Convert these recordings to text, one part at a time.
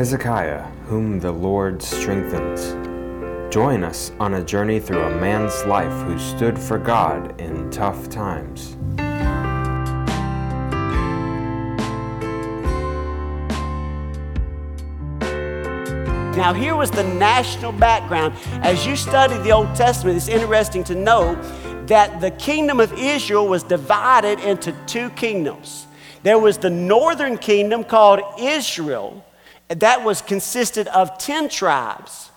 Hezekiah, whom the Lord strengthens. Join us on a journey through a man's life who stood for God in tough times. Now, here was the national background. As you study the Old Testament, it's interesting to know that the kingdom of Israel was divided into two kingdoms. There was the northern kingdom called Israel, that was consisted of 10 tribes.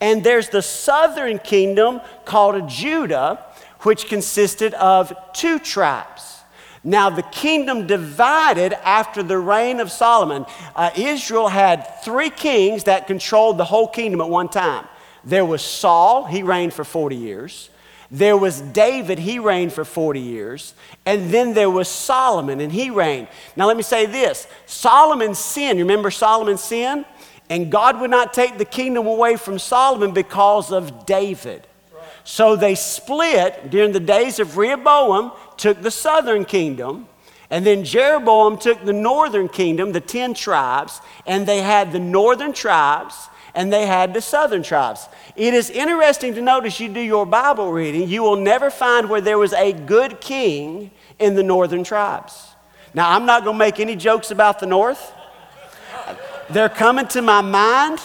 And there's the southern kingdom called Judah, which consisted of two tribes. Now, the kingdom divided after the reign of Solomon. Uh, Israel had three kings that controlled the whole kingdom at one time. There was Saul, he reigned for 40 years. There was David, he reigned for 40 years. And then there was Solomon, and he reigned. Now, let me say this Solomon sinned. Remember Solomon's sin? And God would not take the kingdom away from Solomon because of David. So they split during the days of Rehoboam, took the southern kingdom, and then Jeroboam took the northern kingdom, the 10 tribes, and they had the northern tribes and they had the southern tribes. It is interesting to notice you do your Bible reading, you will never find where there was a good king in the northern tribes. Now, I'm not going to make any jokes about the north. They're coming to my mind.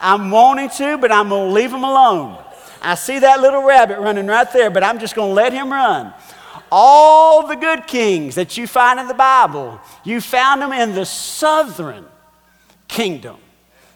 I'm wanting to, but I'm going to leave them alone. I see that little rabbit running right there, but I'm just going to let him run. All the good kings that you find in the Bible, you found them in the southern kingdom.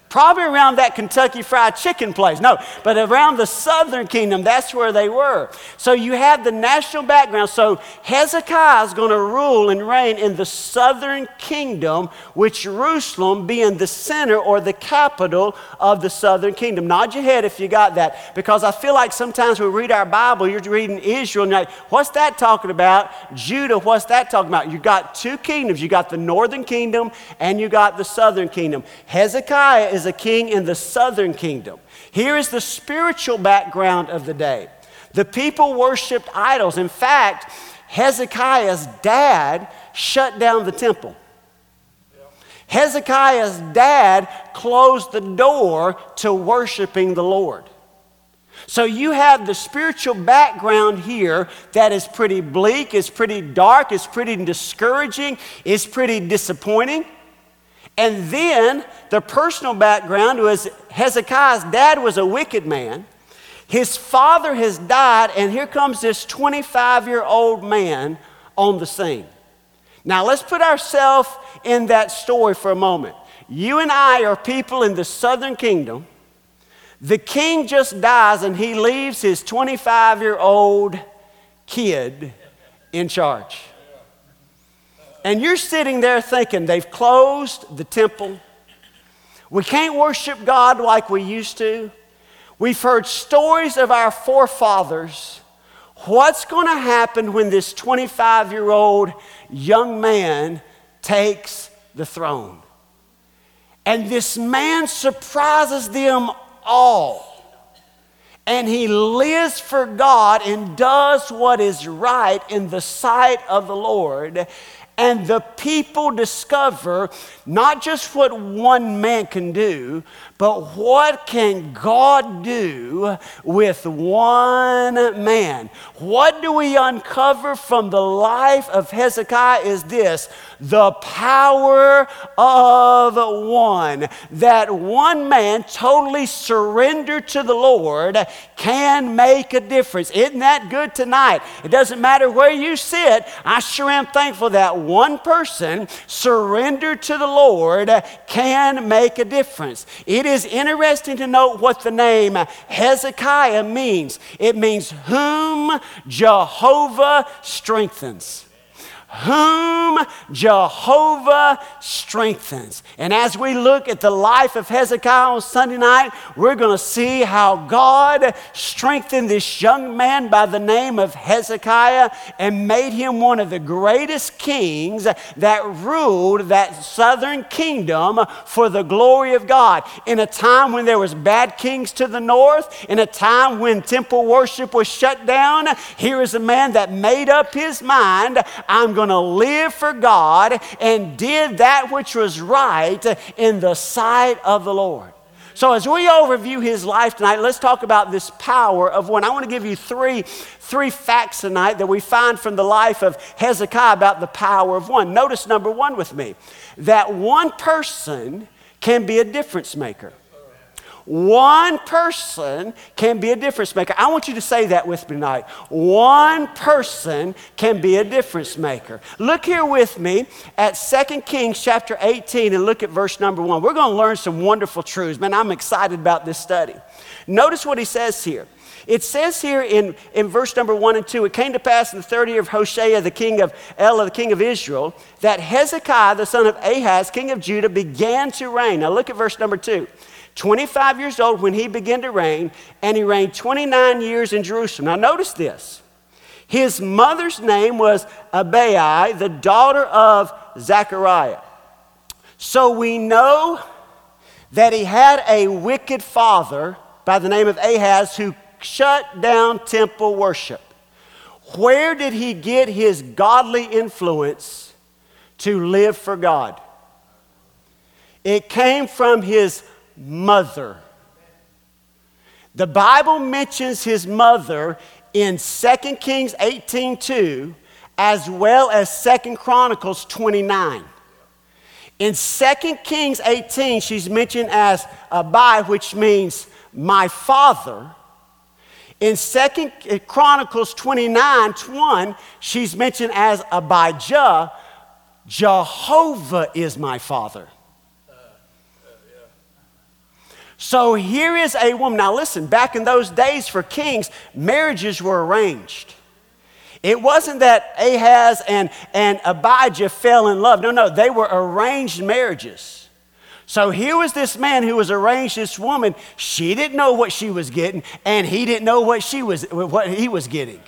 Probably around that Kentucky Fried Chicken place. No, but around the southern kingdom, that's where they were. So you have the national background. So Hezekiah is going to rule and reign in the southern kingdom, with Jerusalem being the center or the capital of the southern kingdom. Nod your head if you got that, because I feel like sometimes we read our Bible, you're reading Israel, and you're like, what's that talking about? Judah, what's that talking about? You got two kingdoms. You got the northern kingdom and you got the southern kingdom. Hezekiah is a king in the southern kingdom. Here is the spiritual background of the day. The people worshiped idols. In fact, Hezekiah's dad shut down the temple. Hezekiah's dad closed the door to worshiping the Lord. So you have the spiritual background here that is pretty bleak, is pretty dark, is pretty discouraging, is pretty disappointing. And then the personal background was Hezekiah's dad was a wicked man. His father has died, and here comes this 25 year old man on the scene. Now, let's put ourselves in that story for a moment. You and I are people in the southern kingdom. The king just dies, and he leaves his 25 year old kid in charge. And you're sitting there thinking they've closed the temple. We can't worship God like we used to. We've heard stories of our forefathers. What's going to happen when this 25 year old young man takes the throne? And this man surprises them all. And he lives for God and does what is right in the sight of the Lord. And the people discover not just what one man can do, but what can God do with one man? What do we uncover from the life of Hezekiah is this the power of one. That one man totally surrendered to the Lord can make a difference. Isn't that good tonight? It doesn't matter where you sit, I sure am thankful that one person surrendered to the Lord can make a difference. It is interesting to note what the name Hezekiah means. It means whom Jehovah strengthens whom Jehovah strengthens. And as we look at the life of Hezekiah on Sunday night, we're going to see how God strengthened this young man by the name of Hezekiah and made him one of the greatest kings that ruled that southern kingdom for the glory of God. In a time when there was bad kings to the north, in a time when temple worship was shut down, here is a man that made up his mind, I'm going to live for God and did that which was right in the sight of the Lord. So, as we overview his life tonight, let's talk about this power of one. I want to give you three, three facts tonight that we find from the life of Hezekiah about the power of one. Notice number one with me that one person can be a difference maker. One person can be a difference maker. I want you to say that with me tonight. One person can be a difference maker. Look here with me at 2 Kings chapter 18 and look at verse number 1. We're going to learn some wonderful truths. Man, I'm excited about this study. Notice what he says here. It says here in, in verse number one and two, it came to pass in the third year of Hoshea, the king of Elah, the king of Israel, that Hezekiah, the son of Ahaz, king of Judah, began to reign. Now look at verse number two. 25 years old when he began to reign, and he reigned 29 years in Jerusalem. Now, notice this. His mother's name was Abiah, the daughter of Zechariah. So we know that he had a wicked father by the name of Ahaz who shut down temple worship. Where did he get his godly influence to live for God? It came from his mother. The Bible mentions his mother in 2 Kings 18:2 as well as 2 Chronicles 29. In 2 Kings 18, she's mentioned as Abi, which means my father. In 2 Chronicles 29, 1, she's mentioned as Abijah. Jehovah is my father. So here is a woman. Now, listen, back in those days for kings, marriages were arranged. It wasn't that Ahaz and, and Abijah fell in love. No, no, they were arranged marriages. So here was this man who was arranged this woman. She didn't know what she was getting, and he didn't know what, she was, what he was getting.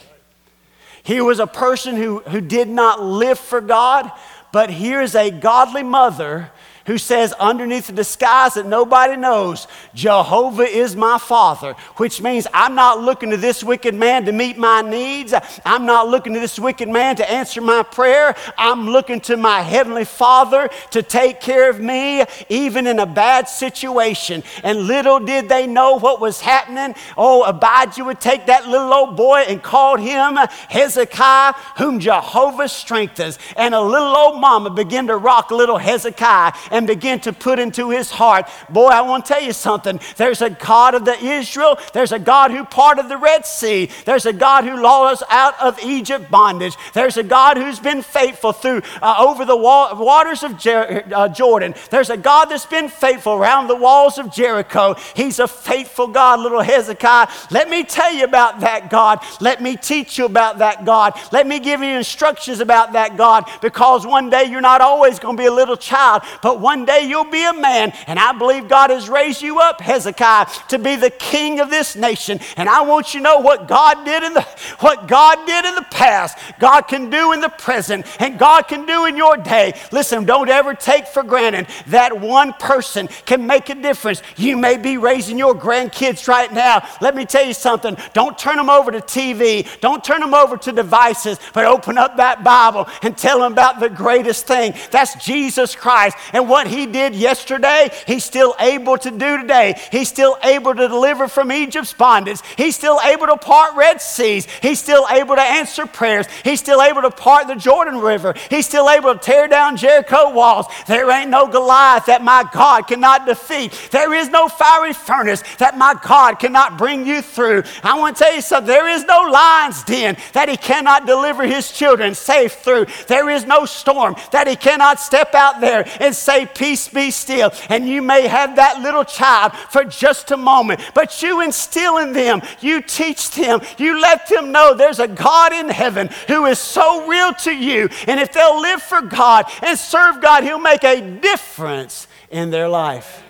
He was a person who, who did not live for God, but here's a godly mother who says, underneath the disguise that nobody knows, Jehovah is my Father, which means I'm not looking to this wicked man to meet my needs. I'm not looking to this wicked man to answer my prayer. I'm looking to my Heavenly Father to take care of me, even in a bad situation. And little did they know what was happening. Oh, Abijah would take that little old boy and called him Hezekiah, whom Jehovah strengthens. And a little old mama began to rock little Hezekiah begin to put into his heart. Boy, I want to tell you something. There's a God of the Israel, there's a God who parted the Red Sea, there's a God who led us out of Egypt bondage, there's a God who's been faithful through uh, over the wa- waters of Jer- uh, Jordan, there's a God that's been faithful around the walls of Jericho. He's a faithful God, little Hezekiah. Let me tell you about that God. Let me teach you about that God. Let me give you instructions about that God because one day you're not always going to be a little child, but one day you'll be a man. And I believe God has raised you up, Hezekiah, to be the king of this nation. And I want you to know what God did in the what God did in the past, God can do in the present, and God can do in your day. Listen, don't ever take for granted that one person can make a difference. You may be raising your grandkids right now. Let me tell you something. Don't turn them over to TV. Don't turn them over to devices, but open up that Bible and tell them about the greatest thing. That's Jesus Christ. And what what he did yesterday, he's still able to do today. He's still able to deliver from Egypt's bondage. He's still able to part Red Seas. He's still able to answer prayers. He's still able to part the Jordan River. He's still able to tear down Jericho walls. There ain't no Goliath that my God cannot defeat. There is no fiery furnace that my God cannot bring you through. I want to tell you something. There is no lion's den that he cannot deliver his children safe through. There is no storm that he cannot step out there and say, Peace be still. And you may have that little child for just a moment, but you instill in them, you teach them, you let them know there's a God in heaven who is so real to you. And if they'll live for God and serve God, He'll make a difference in their life.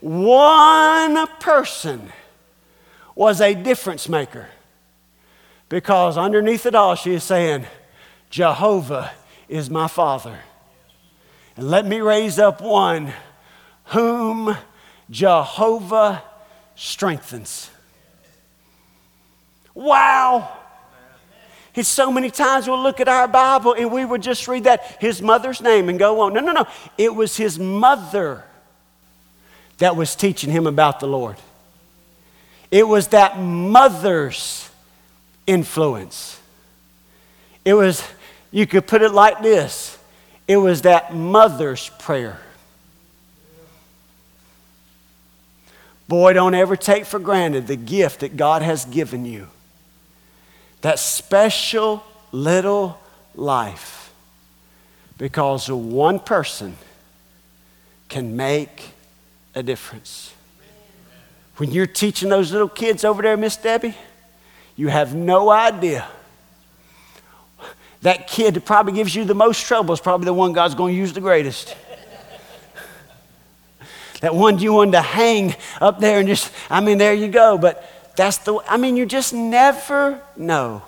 One person was a difference maker because underneath it all, she is saying, Jehovah is my Father. And let me raise up one whom Jehovah strengthens. Wow. It's so many times we'll look at our Bible and we would just read that, his mother's name, and go on. No, no, no. It was his mother that was teaching him about the Lord. It was that mother's influence. It was, you could put it like this it was that mother's prayer. Boy, don't ever take for granted the gift that God has given you. That special little life. Because one person can make a difference. When you're teaching those little kids over there, Miss Debbie, you have no idea. That kid that probably gives you the most trouble is probably the one God's going to use the greatest. that one you want to hang up there and just, I mean, there you go. But that's the, I mean, you just never know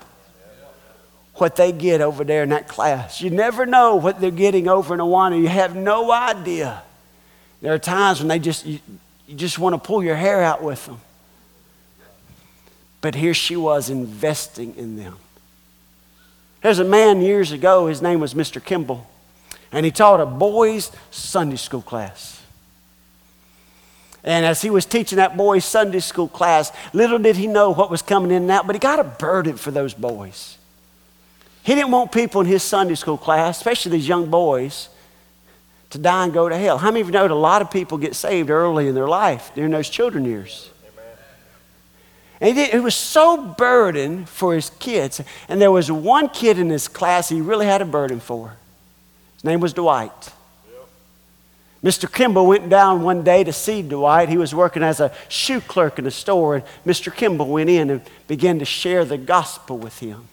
what they get over there in that class. You never know what they're getting over in Awana. You have no idea. There are times when they just, you, you just want to pull your hair out with them. But here she was investing in them. There's a man years ago, his name was Mr. Kimball, and he taught a boys' Sunday school class. And as he was teaching that boys' Sunday school class, little did he know what was coming in and out, but he got a burden for those boys. He didn't want people in his Sunday school class, especially these young boys, to die and go to hell. How many of you know that a lot of people get saved early in their life during those children years? And he, did, was so burdened for his kids. And there was one kid in his class he really had a burden for. His name was Dwight. Mr. Kimball went down one day to see Dwight. He was working as a shoe clerk in a store, and Mr. Kimball went in and began to share the gospel with him.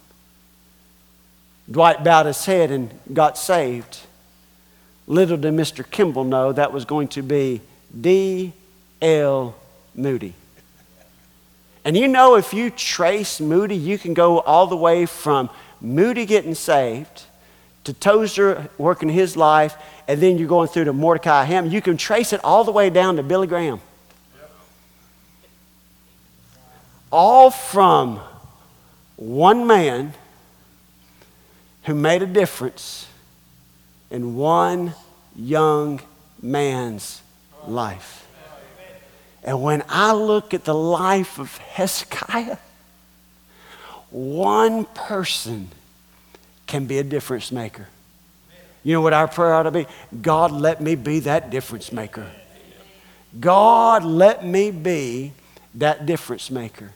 Dwight bowed his head and got saved. Little did Mr. Kimball know that was going to be D.L. Moody. And you know, if you trace Moody, you can go all the way from Moody getting saved to Tozer working his life, and then you're going through to Mordecai Ham. You can trace it all the way down to Billy Graham. All from one man who made a difference in one young man's life. And when I look at the life of Hezekiah, one person can be a difference maker. You know what our prayer ought to be? God, let me be that difference maker. God, let me be that difference maker.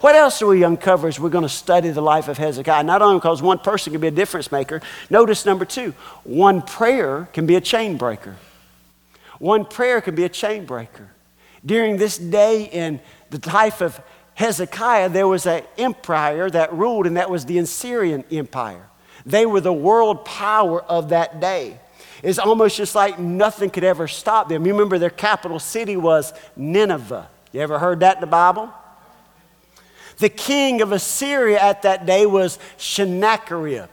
What else do we uncover as we're going to study the life of Hezekiah? Not only because one person can be a difference maker, notice number two, one prayer can be a chain breaker. One prayer can be a chain breaker. During this day in the life of Hezekiah, there was an empire that ruled, and that was the Assyrian Empire. They were the world power of that day. It's almost just like nothing could ever stop them. You remember their capital city was Nineveh. You ever heard that in the Bible? The king of Assyria at that day was Sennacherib.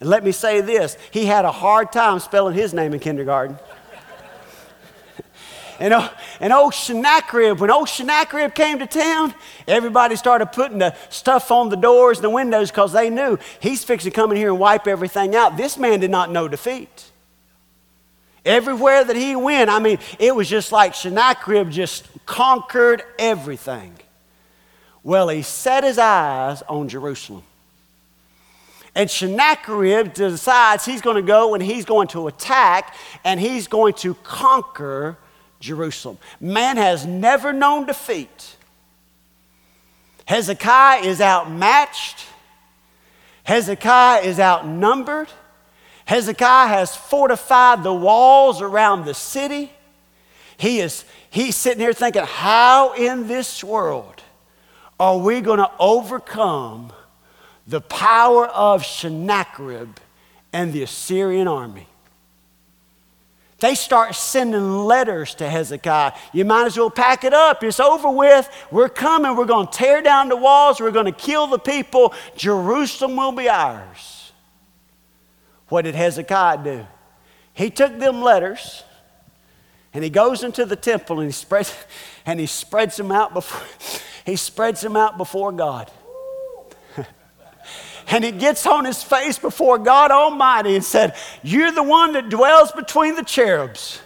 And let me say this he had a hard time spelling his name in kindergarten. And, and old Sennacherib, when old Sennacherib came to town, everybody started putting the stuff on the doors and the windows because they knew he's fixing to come in here and wipe everything out. This man did not know defeat. Everywhere that he went, I mean, it was just like Sennacherib just conquered everything. Well, he set his eyes on Jerusalem. And Sennacherib decides he's going to go and he's going to attack and he's going to conquer Jerusalem. Man has never known defeat. Hezekiah is outmatched. Hezekiah is outnumbered. Hezekiah has fortified the walls around the city. He is he's sitting here thinking, how in this world are we going to overcome the power of Sennacherib and the Assyrian army? They start sending letters to Hezekiah. You might as well pack it up. It's over with. We're coming. We're going to tear down the walls. We're going to kill the people. Jerusalem will be ours. What did Hezekiah do? He took them letters and he goes into the temple and he spreads, and he spreads them out before. He spreads them out before God. And he gets on his face before God Almighty and said, You're the one that dwells between the cherubs.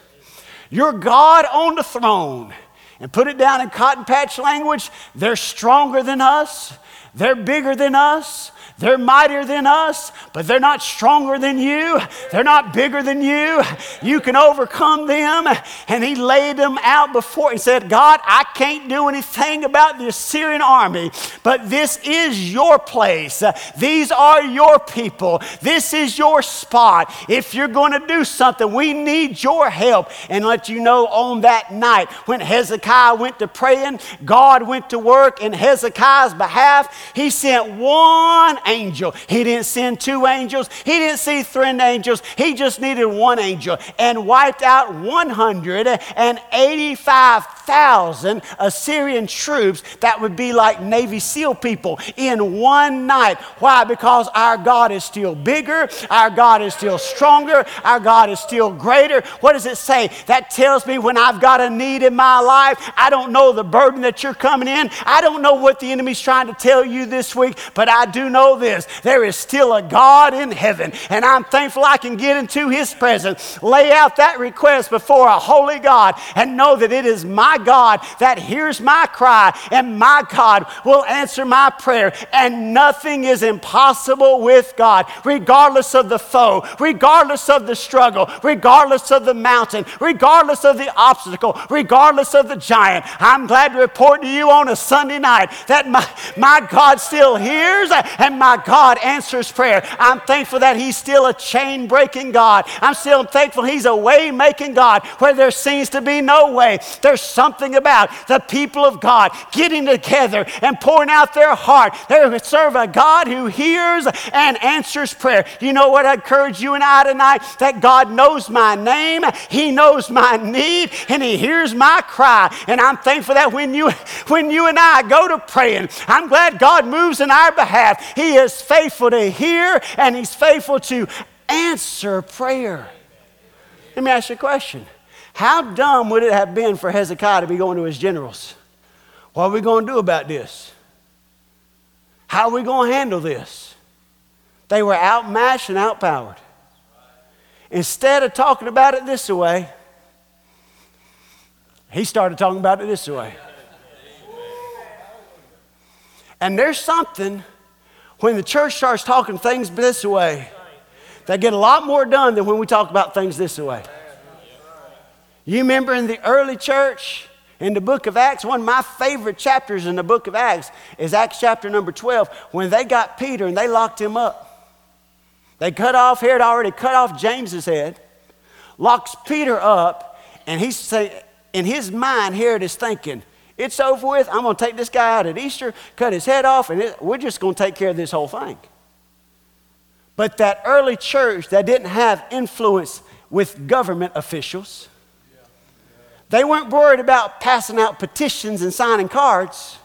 You're God on the throne. And put it down in cotton patch language, they're stronger than us, they're bigger than us, they're mightier than us, but they're not stronger than you. They're not bigger than you. You can overcome them. And he laid them out before. He said, God, I can't do anything about the Assyrian army, but this is your place. These are your people. This is your spot. If you're going to do something, we need your help. And let you know on that night when Hezekiah went to praying, God went to work in Hezekiah's behalf. He sent one angel. He didn't send two angels. He didn't see three angels. He just needed one angel and wiped out 185,000 Assyrian troops that would be like Navy SEAL people in one night. Why? Because our God is still bigger. Our God is still stronger. Our God is still greater. What does it say? That tells me when I've got a need in my life, I don't know the burden that you're coming in. I don't know what the enemy's trying to tell you this week, but I do know this there is still a God in heaven, and I'm thankful I can get into His presence, lay out that request before a holy God, and know that it is my God that hears my cry, and my God will answer my prayer. And nothing is impossible with God, regardless of the foe, regardless of the struggle, regardless of the mountain, regardless of the obstacle, regardless of the giant. I'm glad to report to you on a Sunday night that my, my God still hears and my God answers prayer. I'm thankful that He's still a chain breaking God. I'm still thankful He's a way making God where there seems to be no way. There's something about the people of God getting together and pouring out their heart. They serve a God who hears and answers prayer. You know what I encourage you and I tonight? That God knows my name, He knows my need, and He hears my cry. And I'm thankful that when you when you and I go to praying, I'm glad God moves in our behalf. He he is faithful to hear and He's faithful to answer prayer. Let me ask you a question. How dumb would it have been for Hezekiah to be going to his generals? What are we going to do about this? How are we going to handle this? They were outmatched and outpowered. Instead of talking about it this way, he started talking about it this way. And there's something when the church starts talking things this way, they get a lot more done than when we talk about things this way. You remember in the early church, in the book of Acts, one of my favorite chapters in the book of Acts is Acts chapter number 12, when they got Peter and they locked him up. They cut off, Herod already cut off James's head, locks Peter up, and he's saying, in his mind, Herod is thinking, it's over with. I'm going to take this guy out at Easter, cut his head off, and it, we're just going to take care of this whole thing. But that early church that didn't have influence with government officials, they weren't worried about passing out petitions and signing cards.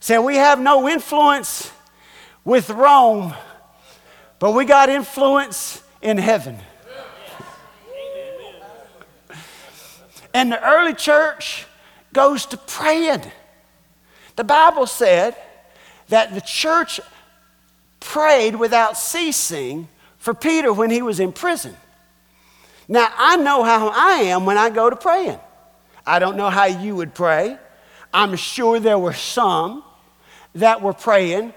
Said, we have no influence with Rome, but we got influence in heaven. And the early church goes to praying. The Bible said that the church prayed without ceasing for Peter when he was in prison. Now, I know how I am when I go to praying. I don't know how you would pray. I'm sure there were some that were praying,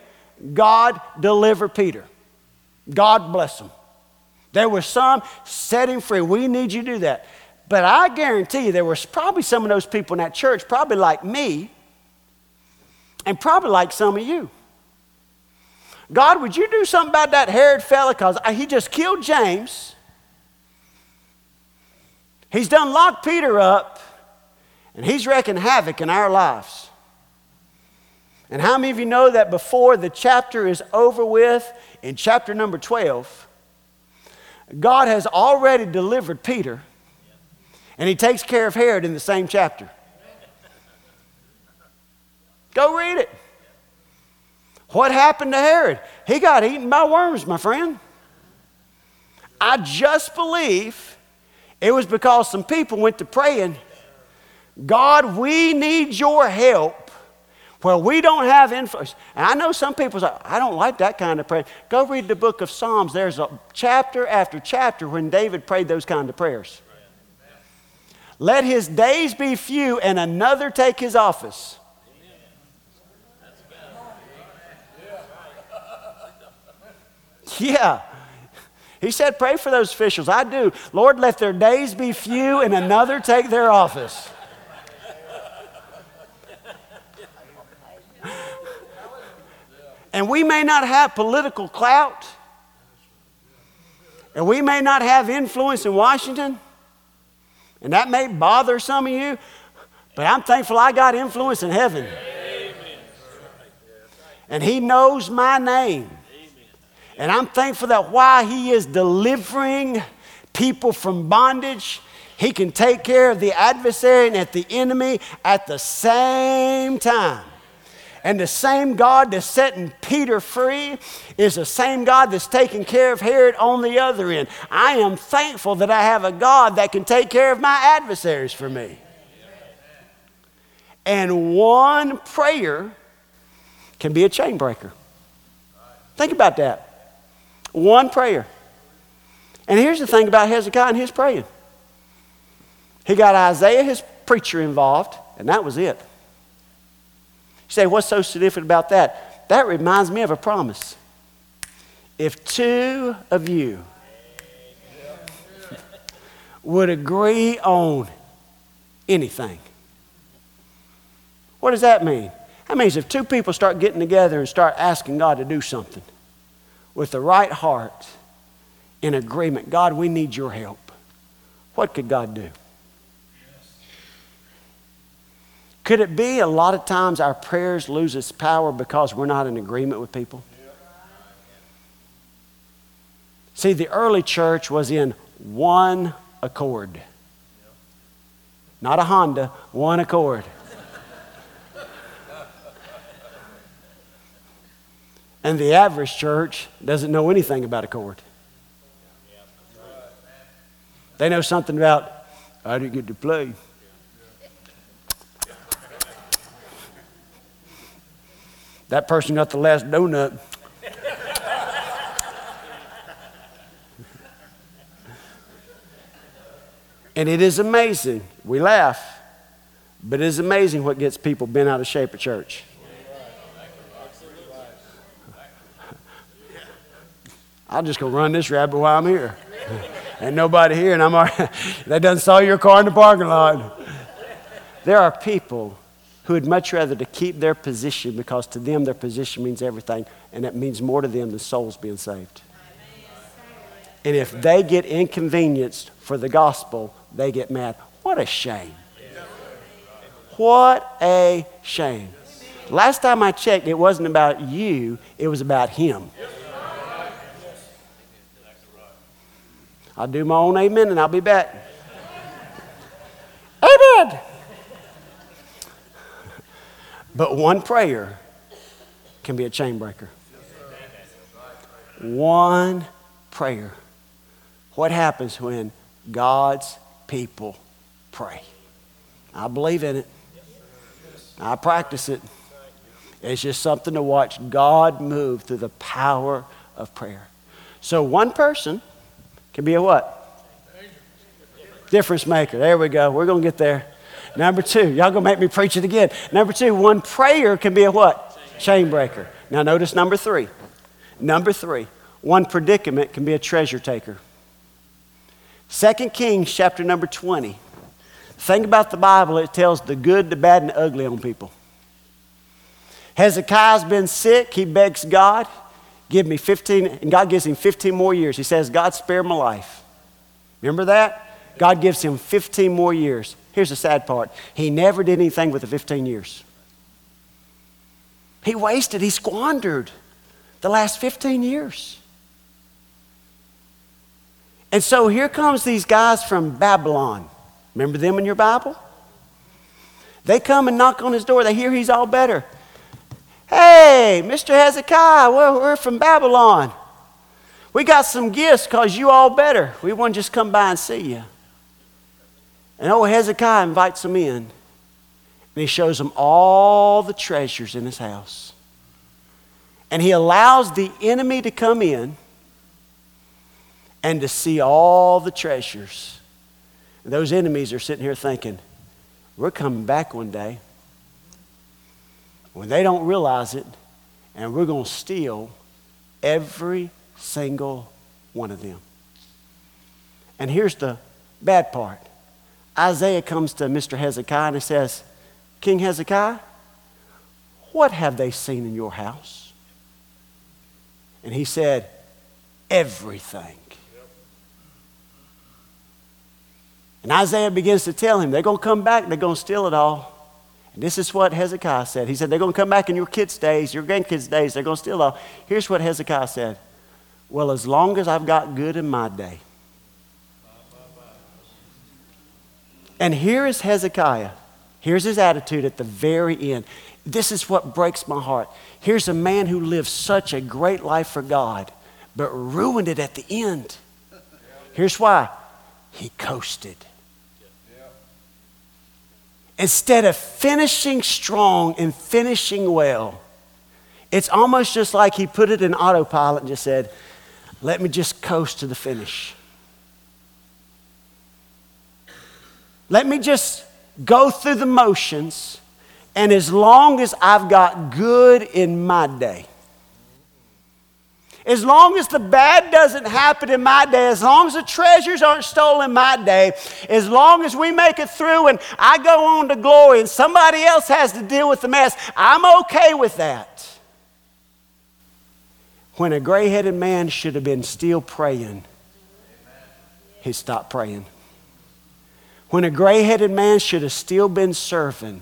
God deliver Peter. God bless him. There were some set him free. We need you to do that. But I guarantee you, there was probably some of those people in that church, probably like me, and probably like some of you. God, would you do something about that Herod fella? Because he just killed James. He's done locked Peter up, and he's wreaking havoc in our lives. And how many of you know that before the chapter is over with, in chapter number 12, God has already delivered Peter and he takes care of Herod in the same chapter. Go read it. What happened to Herod? He got eaten by worms, my friend. I just believe it was because some people went to praying, God, we need your help Where we don't have influence. And I know some people say, I don't like that kind of prayer. Go read the book of Psalms. There's a chapter after chapter when David prayed those kind of prayers. Let his days be few and another take his office. Yeah. He said, Pray for those officials. I do. Lord, let their days be few and another take their office. And we may not have political clout, and we may not have influence in Washington, and that may bother some of you, but I'm thankful I got influence in heaven. And He knows my name. And I'm thankful that while He is delivering people from bondage, He can take care of the adversary and at the enemy at the same time. And the same God that's setting Peter free is the same God that's taking care of Herod on the other end. I am thankful that I have a God that can take care of my adversaries for me. And one prayer can be a chain breaker. Think about that. One prayer. And here's the thing about Hezekiah and his praying he got Isaiah, his preacher, involved, and that was it. Say, what's so significant about that? That reminds me of a promise. If two of you would agree on anything, what does that mean? That means if two people start getting together and start asking God to do something, with the right heart in agreement God, we need your help. What could God do? Could it be a lot of times our prayers lose its power because we're not in agreement with people? See, the early church was in one accord. Not a Honda, one accord. And the average church doesn't know anything about accord. They know something about, I didn't get to play. That person got the last donut. and it is amazing. We laugh, but it is amazing what gets people bent out of shape at church. I'll just go run this rabbit while I'm here. and nobody here, and I'm already, they done saw your car in the parking lot. There are people who would much rather to keep their position because to them their position means everything, and it means more to them than souls being saved. And if they get inconvenienced for the gospel, they get mad. What a shame. What a shame. Last time I checked, it wasn't about you, it was about him. I'll do my own amen and I'll be back. amen. But one prayer can be a chain breaker. One prayer. What happens when God's people pray? I believe in it. I practice it. It's just something to watch God move through the power of prayer. So, one person can be a what? Difference maker. There we go. We're going to get there. Number two, y'all gonna make me preach it again. Number two, one prayer can be a what? Chain breaker. Now notice number three. Number three, one predicament can be a treasure taker. Second Kings chapter number 20. Think about the Bible, it tells the good, the bad, and the ugly on people. Hezekiah's been sick, he begs God give me 15, and God gives him 15 more years. He says, God, spare my life. Remember that? God gives him 15 more years. Here's the sad part he never did anything with the 15 years. He wasted, he squandered the last 15 years. And so here comes these guys from Babylon. Remember them in your Bible? They come and knock on his door. They hear he's all better. Hey, Mr. Hezekiah, well, we're from Babylon. We got some gifts because you all better. We want to just come by and see you. And old Hezekiah invites them in. And he shows them all the treasures in his house. And he allows the enemy to come in and to see all the treasures. And those enemies are sitting here thinking, we're coming back one day when they don't realize it, and we're going to steal every single one of them. And here's the bad part Isaiah comes to Mr. Hezekiah and he says, King Hezekiah, what have they seen in your house? And he said, Everything. And Isaiah begins to tell him, they're going to come back, they're going to steal it all. And this is what Hezekiah said. He said, they're going to come back in your kids' days, your grandkids' days, they're going to steal it all. Here's what Hezekiah said Well, as long as I've got good in my day. And here is Hezekiah. Here's his attitude at the very end. This is what breaks my heart. Here's a man who lived such a great life for God, but ruined it at the end. Here's why he coasted. Instead of finishing strong and finishing well, it's almost just like he put it in autopilot and just said, Let me just coast to the finish. Let me just go through the motions, and as long as I've got good in my day, as long as the bad doesn't happen in my day, as long as the treasures aren't stolen my day, as long as we make it through and I go on to glory and somebody else has to deal with the mess, I'm okay with that. When a gray headed man should have been still praying, he stopped praying. When a gray headed man should have still been serving,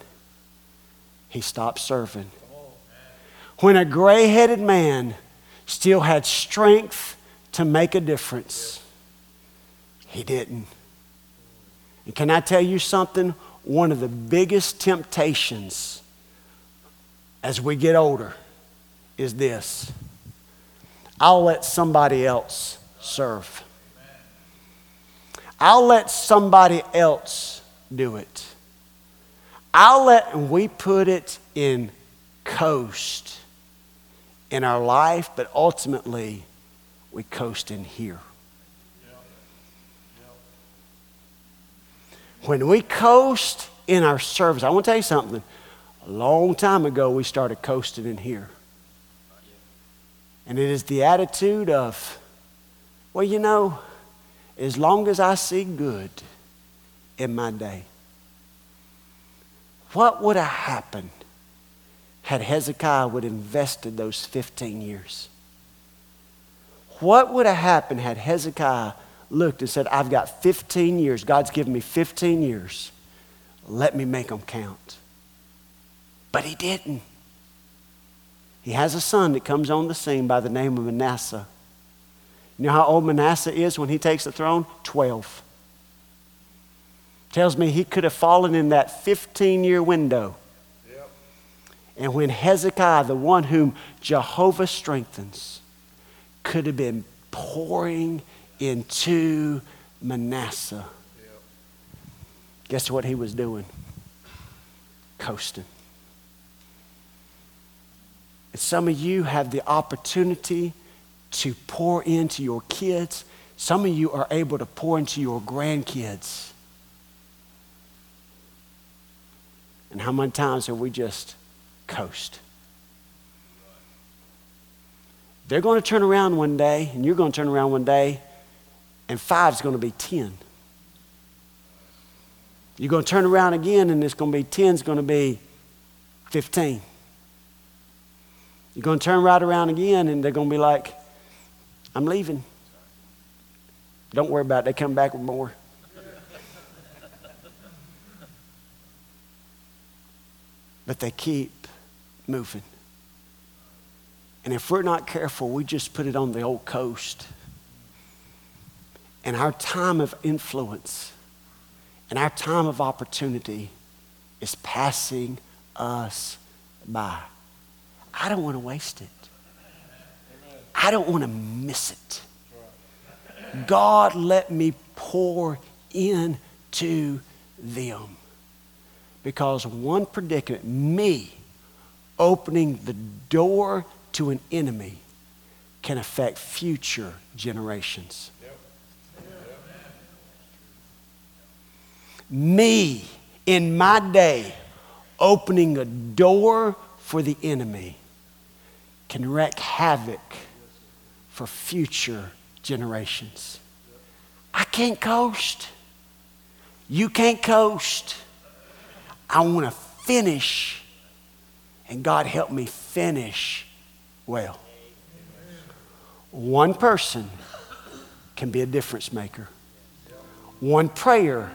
he stopped serving. When a gray headed man still had strength to make a difference. He didn't. And can I tell you something? One of the biggest temptations as we get older is this I'll let somebody else serve. I'll let somebody else do it. I'll let, and we put it in coast in our life, but ultimately we coast in here. When we coast in our service, I want to tell you something. A long time ago, we started coasting in here. And it is the attitude of, well, you know, as long as I see good in my day, what would have happened had Hezekiah would invested those 15 years? What would have happened had Hezekiah looked and said, I've got 15 years. God's given me 15 years. Let me make them count. But he didn't. He has a son that comes on the scene by the name of Manasseh. You know how old Manasseh is when he takes the throne? 12. Tells me he could have fallen in that 15 year window and when Hezekiah, the one whom Jehovah strengthens, could have been pouring into Manasseh, yep. guess what he was doing? Coasting. And some of you have the opportunity to pour into your kids. Some of you are able to pour into your grandkids. And how many times have we just coast. They're going to turn around one day, and you're going to turn around one day, and five is going to be 10. You're going to turn around again, and it's going to be 10 is going to be 15. You're going to turn right around again, and they're going to be like, I'm leaving. Don't worry about it. They come back with more. but they keep moving. And if we're not careful, we just put it on the old coast. And our time of influence and our time of opportunity is passing us by. I don't want to waste it. I don't want to miss it. God let me pour into them. Because one predicament, me opening the door to an enemy, can affect future generations. Me in my day opening a door for the enemy can wreak havoc for future generations. I can't coast. You can't coast. I want to finish. And God help me finish well. One person can be a difference maker. One prayer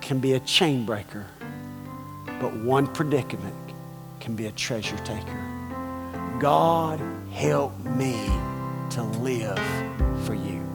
can be a chain breaker. But one predicament can be a treasure taker. God help me to live for you.